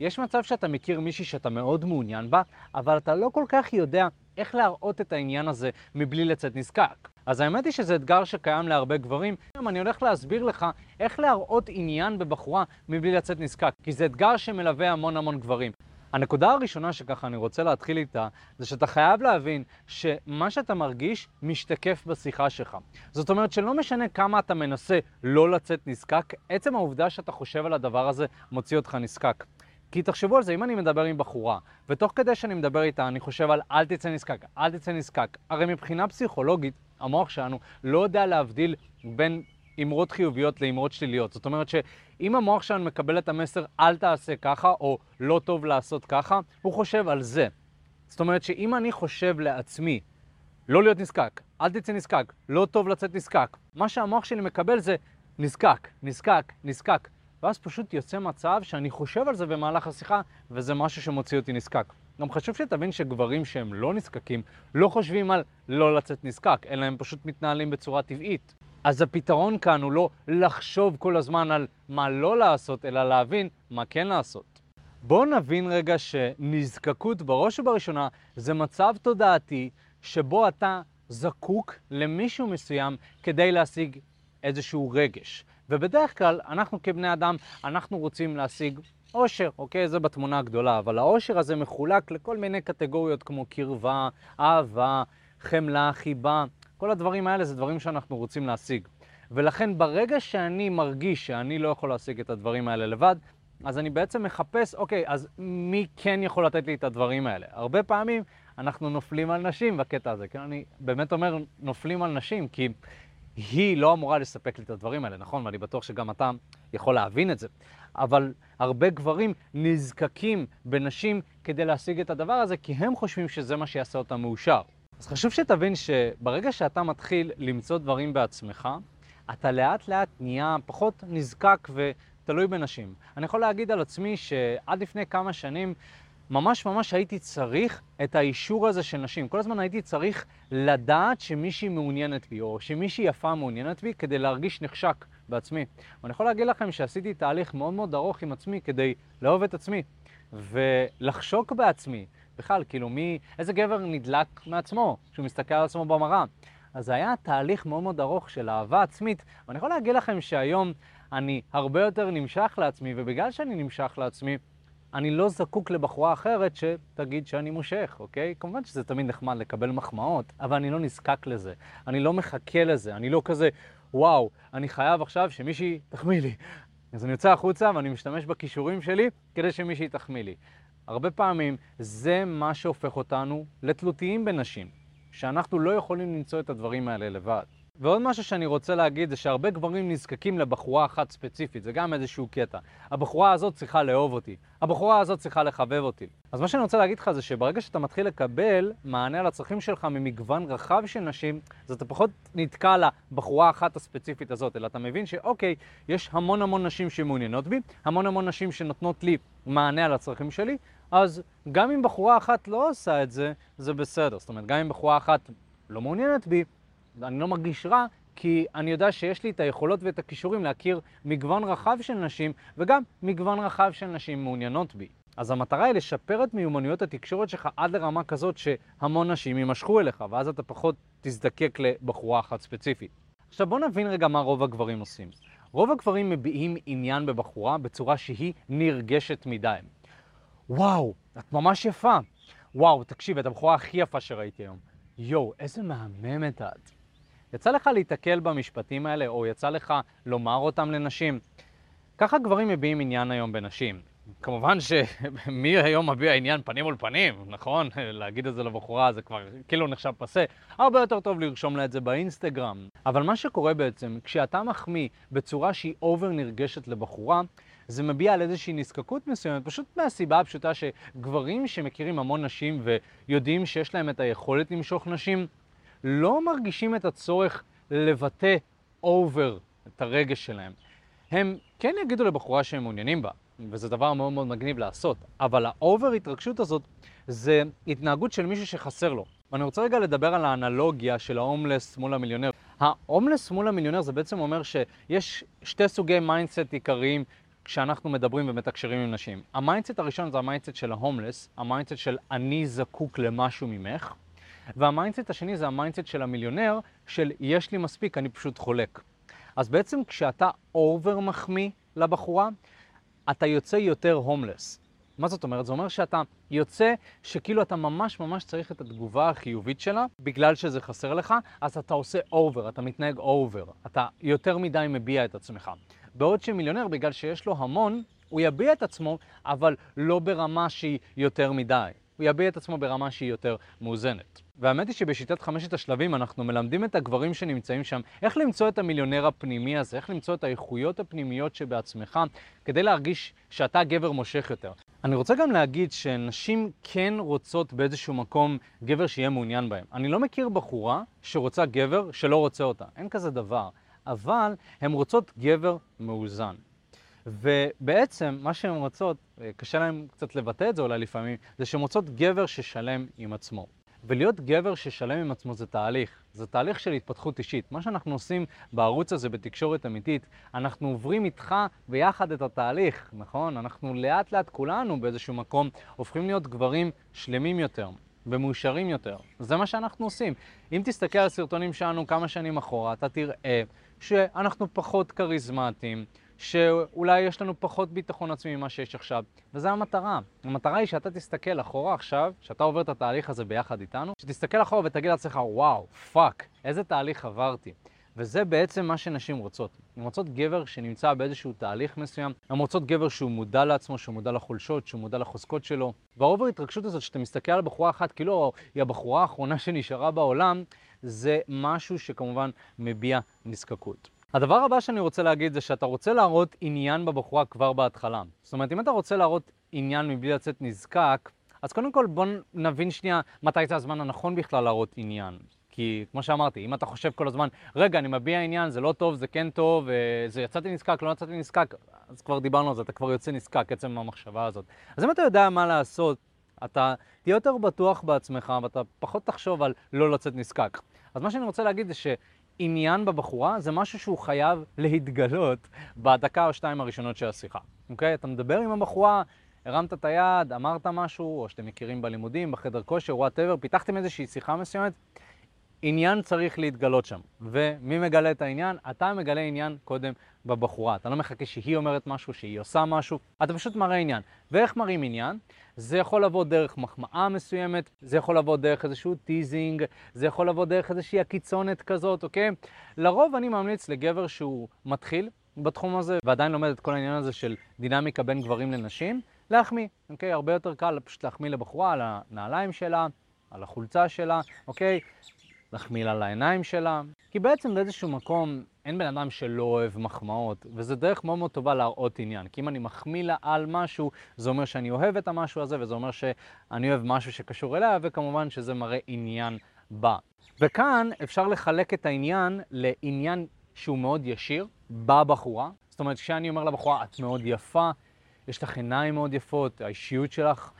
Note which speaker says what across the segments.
Speaker 1: יש מצב שאתה מכיר מישהי שאתה מאוד מעוניין בה, אבל אתה לא כל כך יודע איך להראות את העניין הזה מבלי לצאת נזקק. אז האמת היא שזה אתגר שקיים להרבה גברים. היום אני הולך להסביר לך איך להראות עניין בבחורה מבלי לצאת נזקק, כי זה אתגר שמלווה המון המון גברים. הנקודה הראשונה שככה אני רוצה להתחיל איתה, זה שאתה חייב להבין שמה שאתה מרגיש משתקף בשיחה שלך. זאת אומרת שלא משנה כמה אתה מנסה לא לצאת נזקק, עצם העובדה שאתה חושב על הדבר הזה מוציא אותך נזקק. כי תחשבו על זה, אם אני מדבר עם בחורה, ותוך כדי שאני מדבר איתה אני חושב על אל תצא נזקק, אל תצא נזקק, הרי מבחינה פסיכולוגית, המוח שלנו לא יודע להבדיל בין אמרות חיוביות לאמרות שליליות. זאת אומרת שאם המוח שלנו מקבל את המסר אל תעשה ככה, או לא טוב לעשות ככה, הוא חושב על זה. זאת אומרת שאם אני חושב לעצמי, לא להיות נזקק, אל תצא נזקק, לא טוב לצאת נזקק, מה שהמוח שלי מקבל זה נזקק, נזקק, נזקק. ואז פשוט יוצא מצב שאני חושב על זה במהלך השיחה, וזה משהו שמוציא אותי נזקק. גם חשוב שתבין שגברים שהם לא נזקקים, לא חושבים על לא לצאת נזקק, אלא הם פשוט מתנהלים בצורה טבעית. אז הפתרון כאן הוא לא לחשוב כל הזמן על מה לא לעשות, אלא להבין מה כן לעשות. בואו נבין רגע שנזקקות בראש ובראשונה זה מצב תודעתי שבו אתה זקוק למישהו מסוים כדי להשיג איזשהו רגש. ובדרך כלל, אנחנו כבני אדם, אנחנו רוצים להשיג עושר, אוקיי? זה בתמונה הגדולה, אבל העושר הזה מחולק לכל מיני קטגוריות כמו קרבה, אהבה, חמלה, חיבה. כל הדברים האלה זה דברים שאנחנו רוצים להשיג. ולכן ברגע שאני מרגיש שאני לא יכול להשיג את הדברים האלה לבד, אז אני בעצם מחפש, אוקיי, אז מי כן יכול לתת לי את הדברים האלה? הרבה פעמים אנחנו נופלים על נשים בקטע הזה. כן, אני באמת אומר נופלים על נשים, כי היא לא אמורה לספק לי את הדברים האלה, נכון? ואני בטוח שגם אתה יכול להבין את זה. אבל הרבה גברים נזקקים בנשים כדי להשיג את הדבר הזה, כי הם חושבים שזה מה שיעשה אותם מאושר. אז חשוב שתבין שברגע שאתה מתחיל למצוא דברים בעצמך, אתה לאט לאט נהיה פחות נזקק ותלוי בנשים. אני יכול להגיד על עצמי שעד לפני כמה שנים ממש ממש הייתי צריך את האישור הזה של נשים. כל הזמן הייתי צריך לדעת שמישהי מעוניינת בי, או שמישהי יפה מעוניינת בי, כדי להרגיש נחשק בעצמי. ואני יכול להגיד לכם שעשיתי תהליך מאוד מאוד ארוך עם עצמי כדי לאהוב את עצמי, ולחשוק בעצמי. בכלל, כאילו, מי, איזה גבר נדלק מעצמו כשהוא מסתכל על עצמו במראה? אז זה היה תהליך מאוד מאוד ארוך של אהבה עצמית, ואני יכול להגיד לכם שהיום אני הרבה יותר נמשך לעצמי, ובגלל שאני נמשך לעצמי, אני לא זקוק לבחורה אחרת שתגיד שאני מושך, אוקיי? כמובן שזה תמיד נחמד לקבל מחמאות, אבל אני לא נזקק לזה. אני לא מחכה לזה, אני לא כזה, וואו, אני חייב עכשיו שמישהי תחמיא לי. אז אני יוצא החוצה ואני משתמש בכישורים שלי כדי שמישהי תחמיא לי. הרבה פעמים זה מה שהופך אותנו לתלותיים בנשים, שאנחנו לא יכולים למצוא את הדברים האלה לבד. ועוד משהו שאני רוצה להגיד זה שהרבה גברים נזקקים לבחורה אחת ספציפית, זה גם איזשהו קטע. הבחורה הזאת צריכה לאהוב אותי, הבחורה הזאת צריכה לחבב אותי. אז מה שאני רוצה להגיד לך זה שברגע שאתה מתחיל לקבל מענה על הצרכים שלך ממגוון רחב של נשים, אז אתה פחות נתקע לבחורה אחת הספציפית הזאת, אלא אתה מבין שאוקיי, יש המון המון נשים שמעוניינות בי, המון המון נשים שנותנות לי מענה על הצרכים שלי, אז גם אם בחורה אחת לא עושה את זה, זה בסדר. זאת אומרת, גם אם בחורה אחת לא מעוניינת בי, אני לא מרגיש רע, כי אני יודע שיש לי את היכולות ואת הכישורים להכיר מגוון רחב של נשים, וגם מגוון רחב של נשים מעוניינות בי. אז המטרה היא לשפר את מיומנויות התקשורת שלך עד לרמה כזאת שהמון נשים יימשכו אליך, ואז אתה פחות תזדקק לבחורה אחת ספציפית. עכשיו בוא נבין רגע מה רוב הגברים עושים. רוב הגברים מביעים עניין בבחורה בצורה שהיא נרגשת מדי. וואו, את ממש יפה. וואו, תקשיב, את הבחורה הכי יפה שראיתי היום. יואו, איזה מהממת את. יצא לך להיתקל במשפטים האלה, או יצא לך לומר אותם לנשים? ככה גברים מביעים עניין היום בנשים. כמובן שמי היום מביע עניין פנים מול פנים, נכון? להגיד את זה לבחורה זה כבר כאילו נחשב פסה. הרבה יותר טוב לרשום לה את זה באינסטגרם. אבל מה שקורה בעצם, כשאתה מחמיא בצורה שהיא אובר נרגשת לבחורה, זה מביע על איזושהי נזקקות מסוימת, פשוט מהסיבה הפשוטה שגברים שמכירים המון נשים ויודעים שיש להם את היכולת למשוך נשים, לא מרגישים את הצורך לבטא over את הרגש שלהם. הם כן יגידו לבחורה שהם מעוניינים בה, וזה דבר מאוד מאוד מגניב לעשות, אבל ה over התרגשות הזאת זה התנהגות של מישהו שחסר לו. ואני רוצה רגע לדבר על האנלוגיה של ההומלס מול המיליונר. ההומלס מול המיליונר זה בעצם אומר שיש שתי סוגי mindset עיקריים כשאנחנו מדברים ומתקשרים עם נשים. ה mindset הראשון זה ה mindset של ההומלס, ה mindset של אני זקוק למשהו ממך, וה mindset השני זה ה mindset של המיליונר, של יש לי מספיק, אני פשוט חולק. אז בעצם כשאתה over מחמיא לבחורה, אתה יוצא יותר הומלס. מה זאת אומרת? זה אומר שאתה יוצא שכאילו אתה ממש ממש צריך את התגובה החיובית שלה, בגלל שזה חסר לך, אז אתה עושה over, אתה מתנהג over, אתה יותר מדי מביע את עצמך. בעוד שמיליונר, בגלל שיש לו המון, הוא יביע את עצמו, אבל לא ברמה שהיא יותר מדי. הוא יביע את עצמו ברמה שהיא יותר מאוזנת. והאמת היא שבשיטת חמשת השלבים אנחנו מלמדים את הגברים שנמצאים שם איך למצוא את המיליונר הפנימי הזה, איך למצוא את האיכויות הפנימיות שבעצמך, כדי להרגיש שאתה גבר מושך יותר. אני רוצה גם להגיד שנשים כן רוצות באיזשהו מקום גבר שיהיה מעוניין בהם. אני לא מכיר בחורה שרוצה גבר שלא רוצה אותה, אין כזה דבר. אבל הן רוצות גבר מאוזן. ובעצם מה שהן רוצות, קשה להן קצת לבטא את זה אולי לפעמים, זה שהן רוצות גבר ששלם עם עצמו. ולהיות גבר ששלם עם עצמו זה תהליך, זה תהליך של התפתחות אישית. מה שאנחנו עושים בערוץ הזה בתקשורת אמיתית, אנחנו עוברים איתך ביחד את התהליך, נכון? אנחנו לאט לאט כולנו באיזשהו מקום הופכים להיות גברים שלמים יותר. ומאושרים יותר. זה מה שאנחנו עושים. אם תסתכל על הסרטונים שלנו כמה שנים אחורה, אתה תראה שאנחנו פחות כריזמטיים, שאולי יש לנו פחות ביטחון עצמי ממה שיש עכשיו, וזו המטרה. המטרה היא שאתה תסתכל אחורה עכשיו, שאתה עובר את התהליך הזה ביחד איתנו, שתסתכל אחורה ותגיד לעצמך, וואו, fuck, איזה תהליך עברתי. וזה בעצם מה שנשים רוצות. הן רוצות גבר שנמצא באיזשהו תהליך מסוים, הן רוצות גבר שהוא מודע לעצמו, שהוא מודע לחולשות, שהוא מודע לחוזקות שלו. וה over התרגשות הזאת, שאתה מסתכל על בחורה אחת כאילו היא הבחורה האחרונה שנשארה בעולם, זה משהו שכמובן מביע נזקקות. הדבר הבא שאני רוצה להגיד זה שאתה רוצה להראות עניין בבחורה כבר בהתחלה. זאת אומרת, אם אתה רוצה להראות עניין מבלי לצאת נזקק, אז קודם כל בוא נבין שנייה מתי זה הזמן הנכון בכלל להראות עניין. כי כמו שאמרתי, אם אתה חושב כל הזמן, רגע, אני מביע עניין, זה לא טוב, זה כן טוב, זה יצאתי נזקק, לא יצאתי נזקק, אז כבר דיברנו על זה, אתה כבר יוצא נזקק, עצם המחשבה הזאת. אז אם אתה יודע מה לעשות, אתה תהיה יותר בטוח בעצמך ואתה פחות תחשוב על לא לצאת נזקק. אז מה שאני רוצה להגיד זה שעניין בבחורה זה משהו שהוא חייב להתגלות בדקה או שתיים הראשונות של השיחה, אוקיי? אתה מדבר עם הבחורה, הרמת את היד, אמרת משהו, או שאתם מכירים בלימודים, בחדר כושר, וואטאבר, פיתחתם איזושהי שיחה מסוימת, עניין צריך להתגלות שם. ומי מגלה את העניין? אתה מגלה עניין קודם בבחורה. אתה לא מחכה שהיא אומרת משהו, שהיא עושה משהו, אתה פשוט מראה עניין. ואיך מראים עניין? זה יכול לבוא דרך מחמאה מסוימת, זה יכול לבוא דרך איזשהו teasing, זה יכול לבוא דרך איזושהי עקיצונת כזאת, אוקיי? לרוב אני ממליץ לגבר שהוא מתחיל בתחום הזה, ועדיין לומד את כל העניין הזה של דינמיקה בין גברים לנשים, להחמיא, אוקיי? הרבה יותר קל פשוט להחמיא לבחורה על הנעליים שלה, על החולצה שלה, אוקיי? להחמיא לה לעיניים שלה, כי בעצם באיזשהו מקום אין בן אדם שלא אוהב מחמאות, וזה דרך מאוד מאוד טובה להראות עניין. כי אם אני מחמיא לה על משהו, זה אומר שאני אוהב את המשהו הזה, וזה אומר שאני אוהב משהו שקשור אליה, וכמובן שזה מראה עניין בה. וכאן אפשר לחלק את העניין לעניין שהוא מאוד ישיר, בבחורה. זאת אומרת, כשאני אומר לבחורה, את מאוד יפה, יש לך עיניים מאוד יפות, האישיות שלך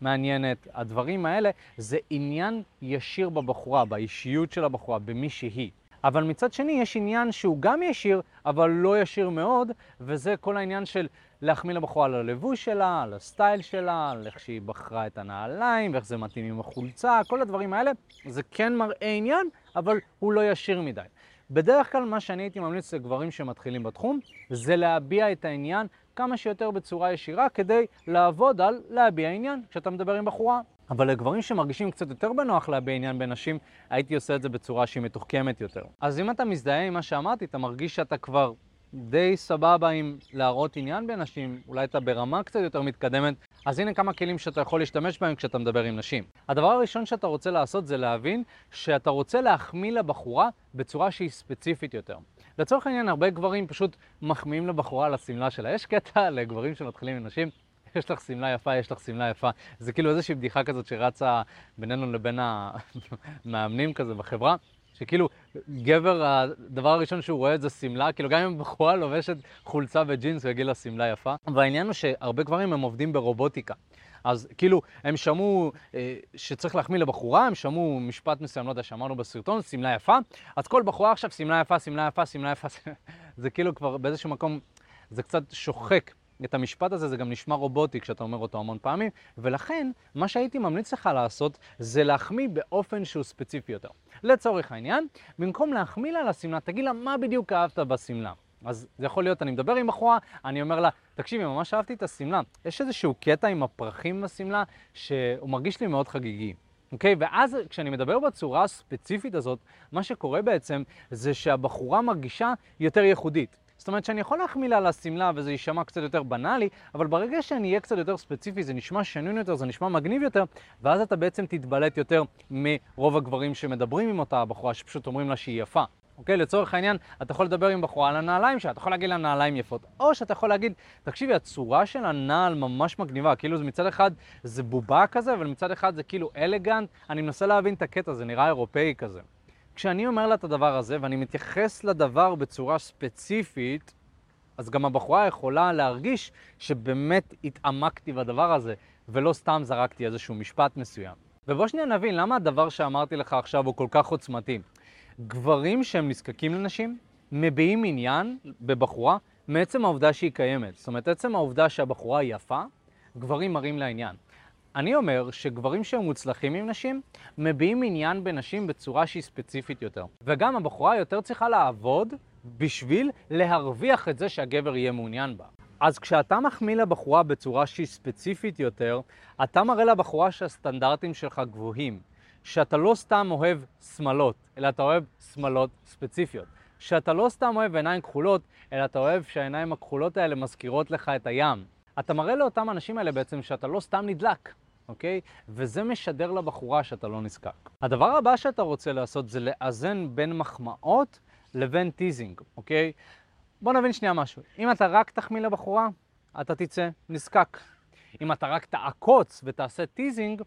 Speaker 1: מעניינת, הדברים האלה זה עניין ישיר בבחורה, באישיות של הבחורה, במי שהיא. אבל מצד שני יש עניין שהוא גם ישיר, אבל לא ישיר מאוד, וזה כל העניין של להחמיא לבחורה על הלבוש שלה, על הסטייל שלה, על איך שהיא בחרה את הנעליים, ואיך זה מתאים עם החולצה, כל הדברים האלה, זה כן מראה עניין, אבל הוא לא ישיר מדי. בדרך כלל מה שאני הייתי ממליץ לגברים שמתחילים בתחום, זה להביע את העניין כמה שיותר בצורה ישירה כדי לעבוד על להביע עניין כשאתה מדבר עם בחורה. אבל לגברים שמרגישים קצת יותר בנוח להביע עניין בנשים, הייתי עושה את זה בצורה שהיא מתוחכמת יותר. אז אם אתה מזדהה עם מה שאמרתי, אתה מרגיש שאתה כבר די סבבה עם להראות עניין בנשים, אולי אתה ברמה קצת יותר מתקדמת, אז הנה כמה כלים שאתה יכול להשתמש בהם כשאתה מדבר עם נשים. הדבר הראשון שאתה רוצה לעשות זה להבין שאתה רוצה להחמיא לבחורה בצורה שהיא ספציפית יותר. לצורך העניין, הרבה גברים פשוט מחמיאים לבחורה על השמלה שלה. יש קטע לגברים שמתחילים עם נשים, יש לך שמלה יפה, יש לך שמלה יפה. זה כאילו איזושהי בדיחה כזאת שרצה בינינו לבין המאמנים כזה בחברה. שכאילו, גבר, הדבר הראשון שהוא רואה את זה שמלה, כאילו גם אם בחורה לובשת חולצה וג'ינס, הוא יגיד לה שמלה יפה. והעניין הוא שהרבה גברים הם עובדים ברובוטיקה. אז כאילו, הם שמעו אה, שצריך להחמיא לבחורה, הם שמעו משפט מסוים, לא יודע, שאמרנו בסרטון, שמלה יפה, אז כל בחורה עכשיו, שמלה יפה, שמלה יפה, שמלה יפה, זה כאילו כבר באיזשהו מקום זה קצת שוחק את המשפט הזה, זה גם נשמע רובוטי כשאתה אומר אותו המון פעמים, ולכן מה שהייתי ממליץ לך לעשות זה להחמיא באופן שהוא ספציפי יותר. לצורך העניין, במקום להחמיא לה על השמלה, תגיד לה מה בדיוק אהבת בשמלה. אז זה יכול להיות, אני מדבר עם בחורה, אני אומר לה, תקשיבי, ממש אהבתי את השמלה. יש איזשהו קטע עם הפרחים בשמלה שהוא מרגיש לי מאוד חגיגי. אוקיי? ואז כשאני מדבר בצורה הספציפית הזאת, מה שקורה בעצם זה שהבחורה מרגישה יותר ייחודית. זאת אומרת שאני יכול להחמיא לה על השמלה וזה יישמע קצת יותר בנאלי, אבל ברגע שאני אהיה קצת יותר ספציפי, זה נשמע שנון יותר, זה נשמע מגניב יותר, ואז אתה בעצם תתבלט יותר מרוב הגברים שמדברים עם אותה בחורה, שפשוט אומרים לה שהיא יפה. אוקיי? לצורך העניין, אתה יכול לדבר עם בחורה על הנעליים שלה, אתה יכול להגיד לה נעליים יפות, או שאתה יכול להגיד, תקשיבי, הצורה של הנעל ממש מגניבה, כאילו זה מצד אחד זה בובה כזה, אבל מצד אחד זה כאילו אלגנט, אני מנסה להבין את הקטע, זה נראה אירופאי כזה. כשאני אומר לה את הדבר הזה, ואני מתייחס לדבר בצורה ספציפית, אז גם הבחורה יכולה להרגיש שבאמת התעמקתי בדבר הזה, ולא סתם זרקתי איזשהו משפט מסוים. ובוא שניה נבין למה הדבר שאמרתי לך עכשיו הוא כל כך עוצמתי. גברים שהם נזקקים לנשים מביעים עניין בבחורה מעצם העובדה שהיא קיימת. זאת אומרת, עצם העובדה שהבחורה יפה, גברים מראים לה עניין. אני אומר שגברים שהם מוצלחים עם נשים, מביעים עניין בנשים בצורה שהיא ספציפית יותר. וגם הבחורה יותר צריכה לעבוד בשביל להרוויח את זה שהגבר יהיה מעוניין בה. אז כשאתה מחמיא לבחורה בצורה שהיא ספציפית יותר, אתה מראה לבחורה שהסטנדרטים שלך גבוהים. שאתה לא סתם אוהב שמלות, אלא אתה אוהב שמלות ספציפיות. שאתה לא סתם אוהב עיניים כחולות, אלא אתה אוהב שהעיניים הכחולות האלה מזכירות לך את הים. אתה מראה לאותם אנשים האלה בעצם שאתה לא סתם נדלק, אוקיי? וזה משדר לבחורה שאתה לא נזקק. הדבר הבא שאתה רוצה לעשות זה לאזן בין מחמאות לבין teasing, אוקיי? בוא נבין שנייה משהו. אם אתה רק תחמיא לבחורה, אתה תצא נזקק. אם אתה רק תעקוץ ותעשה teasing,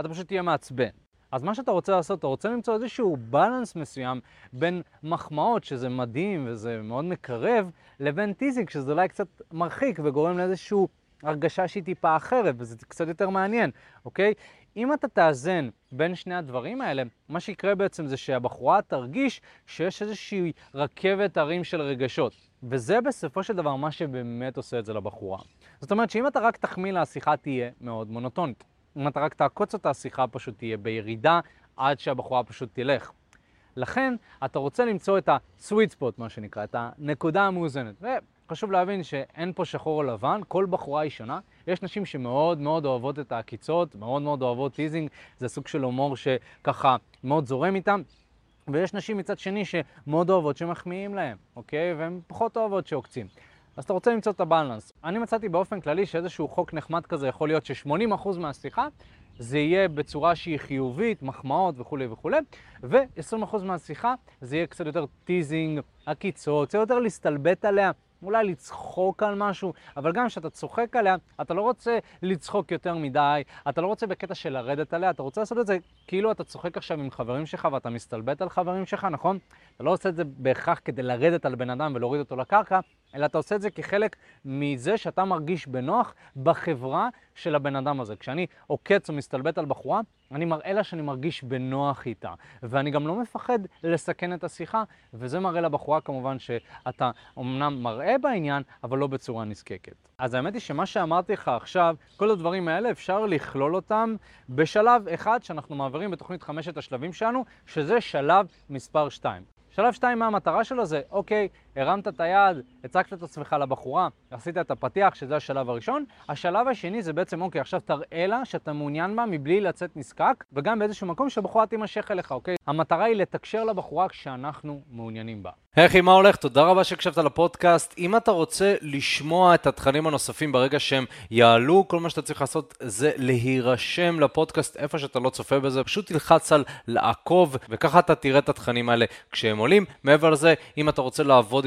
Speaker 1: אתה פשוט תהיה מעצבן. אז מה שאתה רוצה לעשות, אתה רוצה למצוא איזשהו balance מסוים בין מחמאות, שזה מדהים וזה מאוד מקרב, לבין teasing, שזה אולי קצת מרחיק וגורם לאיזושהי הרגשה שהיא טיפה אחרת, וזה קצת יותר מעניין, אוקיי? אם אתה תאזן בין שני הדברים האלה, מה שיקרה בעצם זה שהבחורה תרגיש שיש איזושהי רכבת הרים של רגשות. וזה בסופו של דבר מה שבאמת עושה את זה לבחורה. זאת אומרת שאם אתה רק תחמיא לה, השיחה תהיה מאוד מונוטונית. אם אתה רק תעקוץ אותה, השיחה פשוט תהיה בירידה עד שהבחורה פשוט תלך. לכן, אתה רוצה למצוא את ה-sweet spot, מה שנקרא, את הנקודה המאוזנת. וחשוב להבין שאין פה שחור או לבן, כל בחורה היא שונה. יש נשים שמאוד מאוד אוהבות את העקיצות, מאוד מאוד אוהבות teasing, זה סוג של הומור שככה מאוד זורם איתם. ויש נשים מצד שני שמאוד אוהבות שמחמיאים להם, אוקיי? והן פחות אוהבות שעוקצים. אז אתה רוצה למצוא את ה balance. אני מצאתי באופן כללי שאיזשהו חוק נחמד כזה יכול להיות ש-80% מהשיחה זה יהיה בצורה שהיא חיובית, מחמאות וכולי וכולי, ו-20% מהשיחה זה יהיה קצת יותר teasing, עקיצות, קצת יותר להסתלבט עליה. אולי לצחוק על משהו, אבל גם כשאתה צוחק עליה, אתה לא רוצה לצחוק יותר מדי, אתה לא רוצה בקטע של לרדת עליה, אתה רוצה לעשות את זה כאילו אתה צוחק עכשיו עם חברים שלך ואתה מסתלבט על חברים שלך, נכון? אתה לא עושה את זה בהכרח כדי לרדת על בן אדם ולהוריד אותו לקרקע, אלא אתה עושה את זה כחלק מזה שאתה מרגיש בנוח בחברה של הבן אדם הזה. כשאני עוקץ או מסתלבט על בחורה, אני מראה לה שאני מרגיש בנוח איתה, ואני גם לא מפחד לסכן את השיחה, וזה מראה לבחורה כמובן שאתה אמנם מראה בעניין, אבל לא בצורה נזקקת. אז האמת היא שמה שאמרתי לך עכשיו, כל הדברים האלה אפשר לכלול אותם בשלב אחד שאנחנו מעבירים בתוכנית חמשת השלבים שלנו, שזה שלב מספר 2. שלב 2, מה המטרה שלו? זה, אוקיי, הרמת את היד, הצגת את עצמך לבחורה, עשית את הפתיח, שזה השלב הראשון. השלב השני זה בעצם, אוקיי, עכשיו תראה לה שאתה מעוניין בה מבלי לצאת נזקק, וגם באיזשהו מקום שהבחורה תימשך אליך, אוקיי? המטרה היא לתקשר לבחורה כשאנחנו מעוניינים בה. היי אחי, מה הולך? תודה רבה שהקשבת לפודקאסט. אם אתה רוצה לשמוע את התכנים הנוספים ברגע שהם יעלו, כל מה שאתה צריך לעשות זה להירשם לפודקאסט איפה שאתה לא צופה בזה, פשוט תלחץ על לעקוב, וככה אתה תראה את התכנים האלה כשהם עולים. מעבר לזה, אם אתה רוצה לעבוד